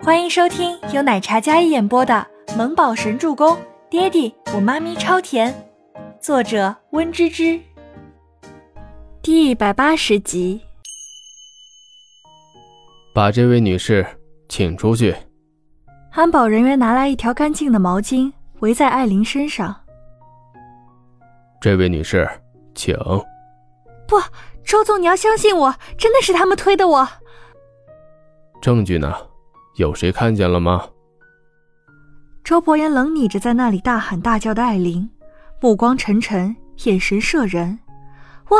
欢迎收听由奶茶嘉一演播的《萌宝神助攻》，爹地我妈咪超甜，作者温芝芝。第一百八十集。把这位女士请出去。安保人员拿来一条干净的毛巾，围在艾琳身上。这位女士，请。不，周总，你要相信我，真的是他们推的我。证据呢？有谁看见了吗？周伯言冷睨着在那里大喊大叫的艾琳，目光沉沉，眼神摄人。哇，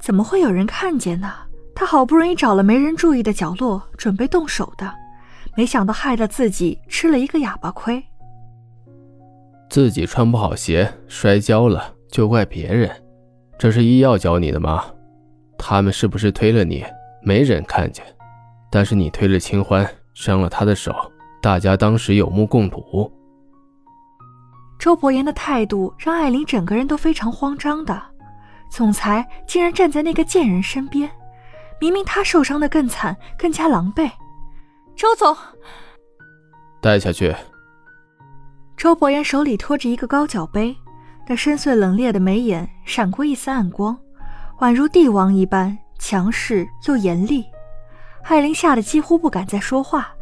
怎么会有人看见呢？他好不容易找了没人注意的角落，准备动手的，没想到害得自己吃了一个哑巴亏。自己穿不好鞋摔跤了，就怪别人，这是医药教你的吗？他们是不是推了你？没人看见，但是你推了清欢。伤了他的手，大家当时有目共睹。周伯言的态度让艾琳整个人都非常慌张的，总裁竟然站在那个贱人身边，明明他受伤的更惨，更加狼狈。周总，带下去。周伯言手里托着一个高脚杯，那深邃冷冽的眉眼闪过一丝暗光，宛如帝王一般强势又严厉。艾琳吓得几乎不敢再说话。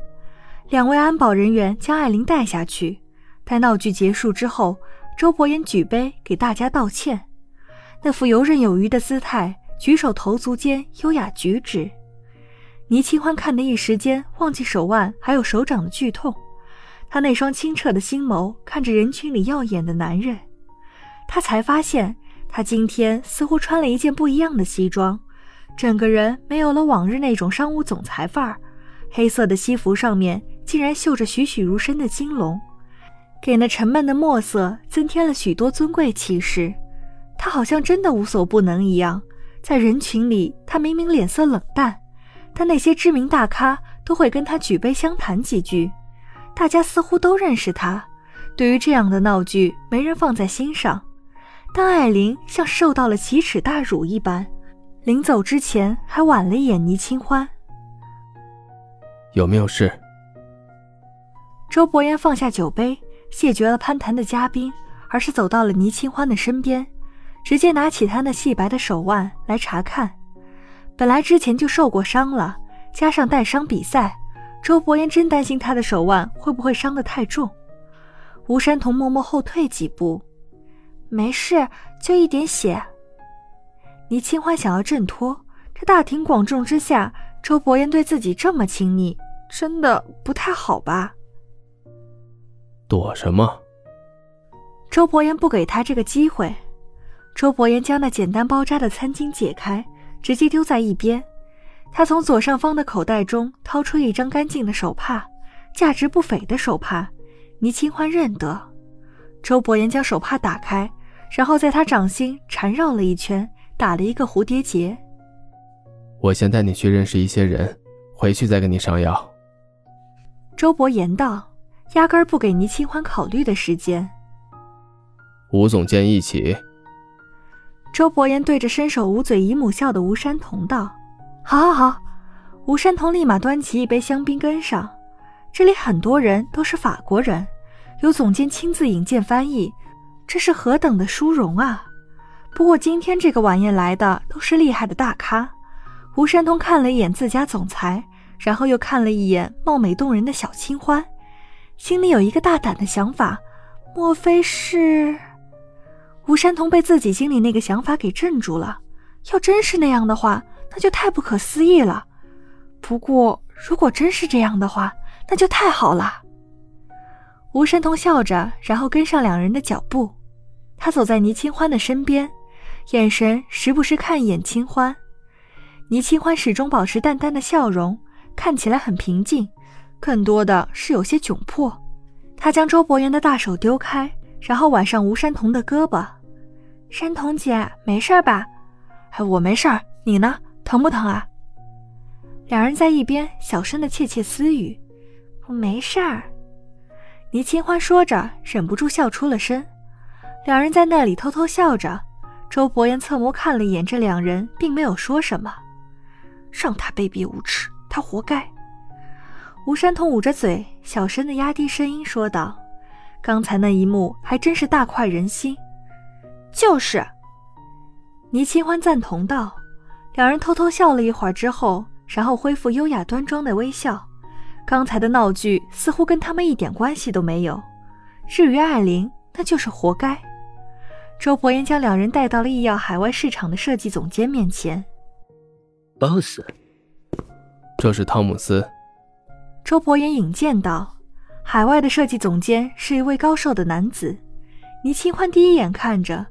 两位安保人员将艾琳带下去。待闹剧结束之后，周伯言举杯给大家道歉，那副游刃有余的姿态，举手投足间优雅举止。倪清欢看得一时间忘记手腕还有手掌的剧痛，他那双清澈的星眸看着人群里耀眼的男人，他才发现他今天似乎穿了一件不一样的西装。整个人没有了往日那种商务总裁范儿，黑色的西服上面竟然绣着栩栩如生的金龙，给那沉闷的墨色增添了许多尊贵气势。他好像真的无所不能一样，在人群里，他明明脸色冷淡，但那些知名大咖都会跟他举杯相谈几句，大家似乎都认识他。对于这样的闹剧，没人放在心上，但艾琳像受到了奇耻大辱一般。临走之前还挽了一眼倪清欢，有没有事？周伯言放下酒杯，谢绝了攀谈的嘉宾，而是走到了倪清欢的身边，直接拿起他那细白的手腕来查看。本来之前就受过伤了，加上带伤比赛，周伯言真担心他的手腕会不会伤得太重。吴山童默默后退几步，没事，就一点血。倪清欢想要挣脱，这大庭广众之下，周伯言对自己这么亲昵，真的不太好吧？躲什么？周伯言不给他这个机会。周伯言将那简单包扎的餐巾解开，直接丢在一边。他从左上方的口袋中掏出一张干净的手帕，价值不菲的手帕，倪清欢认得。周伯言将手帕打开，然后在他掌心缠绕了一圈。打了一个蝴蝶结。我先带你去认识一些人，回去再给你上药。周伯言道，压根儿不给倪清欢考虑的时间。吴总监一起。周伯言对着伸手捂嘴姨母笑的吴山童道：“好，好，好。”吴山童立马端起一杯香槟跟上。这里很多人都是法国人，由总监亲自引荐翻译，这是何等的殊荣啊！不过今天这个晚宴来的都是厉害的大咖。吴山童看了一眼自家总裁，然后又看了一眼貌美动人的小清欢，心里有一个大胆的想法：莫非是……吴山童被自己心里那个想法给镇住了。要真是那样的话，那就太不可思议了。不过如果真是这样的话，那就太好了。吴山童笑着，然后跟上两人的脚步。他走在倪清欢的身边。眼神时不时看一眼清欢，倪清欢始终保持淡淡的笑容，看起来很平静，更多的是有些窘迫。他将周伯言的大手丢开，然后挽上吴山童的胳膊：“山童姐，没事吧？”“哎，我没事儿，你呢？疼不疼啊？”两人在一边小声的窃窃私语：“我没事儿。”倪清欢说着，忍不住笑出了声。两人在那里偷偷笑着。周伯言侧眸看了一眼这两人，并没有说什么，让他卑鄙无耻，他活该。吴山童捂着嘴，小声的压低声音说道：“刚才那一幕还真是大快人心。”就是，倪清欢赞同道。两人偷偷笑了一会儿之后，然后恢复优雅端庄的微笑。刚才的闹剧似乎跟他们一点关系都没有。至于艾琳，那就是活该。周伯言将两人带到了医药海外市场的设计总监面前。boss，这是汤姆斯。周伯言引荐道：“海外的设计总监是一位高瘦的男子。”倪清欢第一眼看着，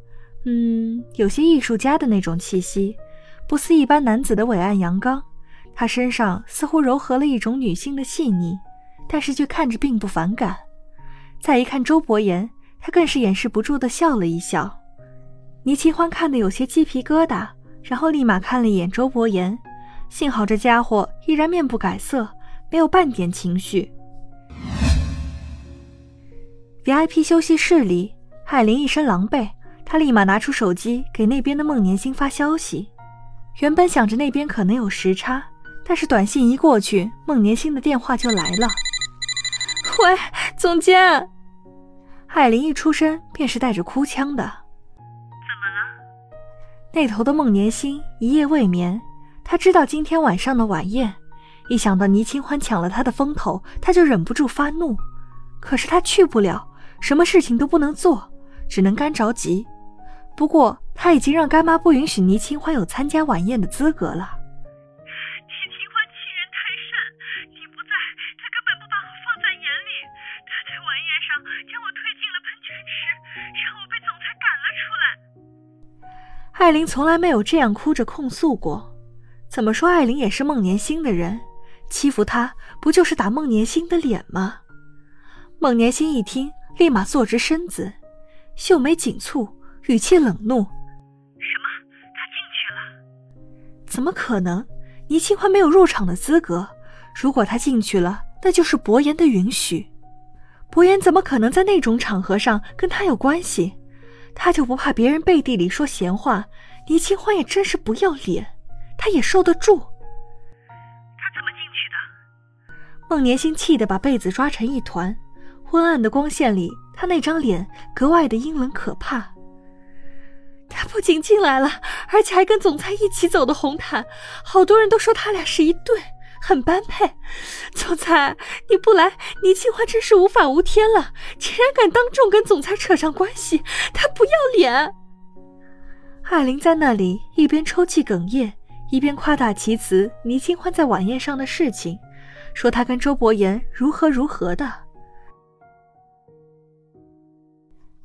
嗯，有些艺术家的那种气息，不似一般男子的伟岸阳刚。他身上似乎柔和了一种女性的细腻，但是却看着并不反感。再一看周伯言，他更是掩饰不住的笑了一笑。倪清欢看得有些鸡皮疙瘩，然后立马看了一眼周伯言，幸好这家伙依然面不改色，没有半点情绪。VIP 休息室里，海林一身狼狈，他立马拿出手机给那边的孟年星发消息。原本想着那边可能有时差。但是短信一过去，孟年星的电话就来了。喂，总监。艾琳一出声便是带着哭腔的。怎么了？那头的孟年星一夜未眠，他知道今天晚上的晚宴，一想到倪清欢抢了他的风头，他就忍不住发怒。可是他去不了，什么事情都不能做，只能干着急。不过他已经让干妈不允许倪清欢有参加晚宴的资格了。倪清欢欺人太甚，你不在，他根本不把我放在眼里。他在晚宴上将我推进了喷泉池，让我被总裁赶了出来艾琳从来没有这样哭着控诉过。怎么说，艾琳也是孟年星的人，欺负他不就是打孟年星的脸吗？孟年星一听，立马坐直身子，秀眉紧蹙，语气冷怒：“什么？他进去了？怎么可能？倪清欢没有入场的资格。如果他进去了，那就是伯言的允许。伯言怎么可能在那种场合上跟他有关系？”他就不怕别人背地里说闲话？倪清欢也真是不要脸，他也受得住。孟年星气得把被子抓成一团，昏暗的光线里，他那张脸格外的阴冷可怕。他不仅进来了，而且还跟总裁一起走的红毯，好多人都说他俩是一对。很般配，总裁，你不来，倪清欢真是无法无天了。竟然敢当众跟总裁扯上关系，他不要脸！艾琳在那里一边抽泣哽咽，一边夸大其词倪清欢在晚宴上的事情，说他跟周伯言如何如何的。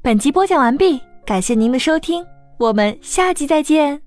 本集播讲完毕，感谢您的收听，我们下集再见。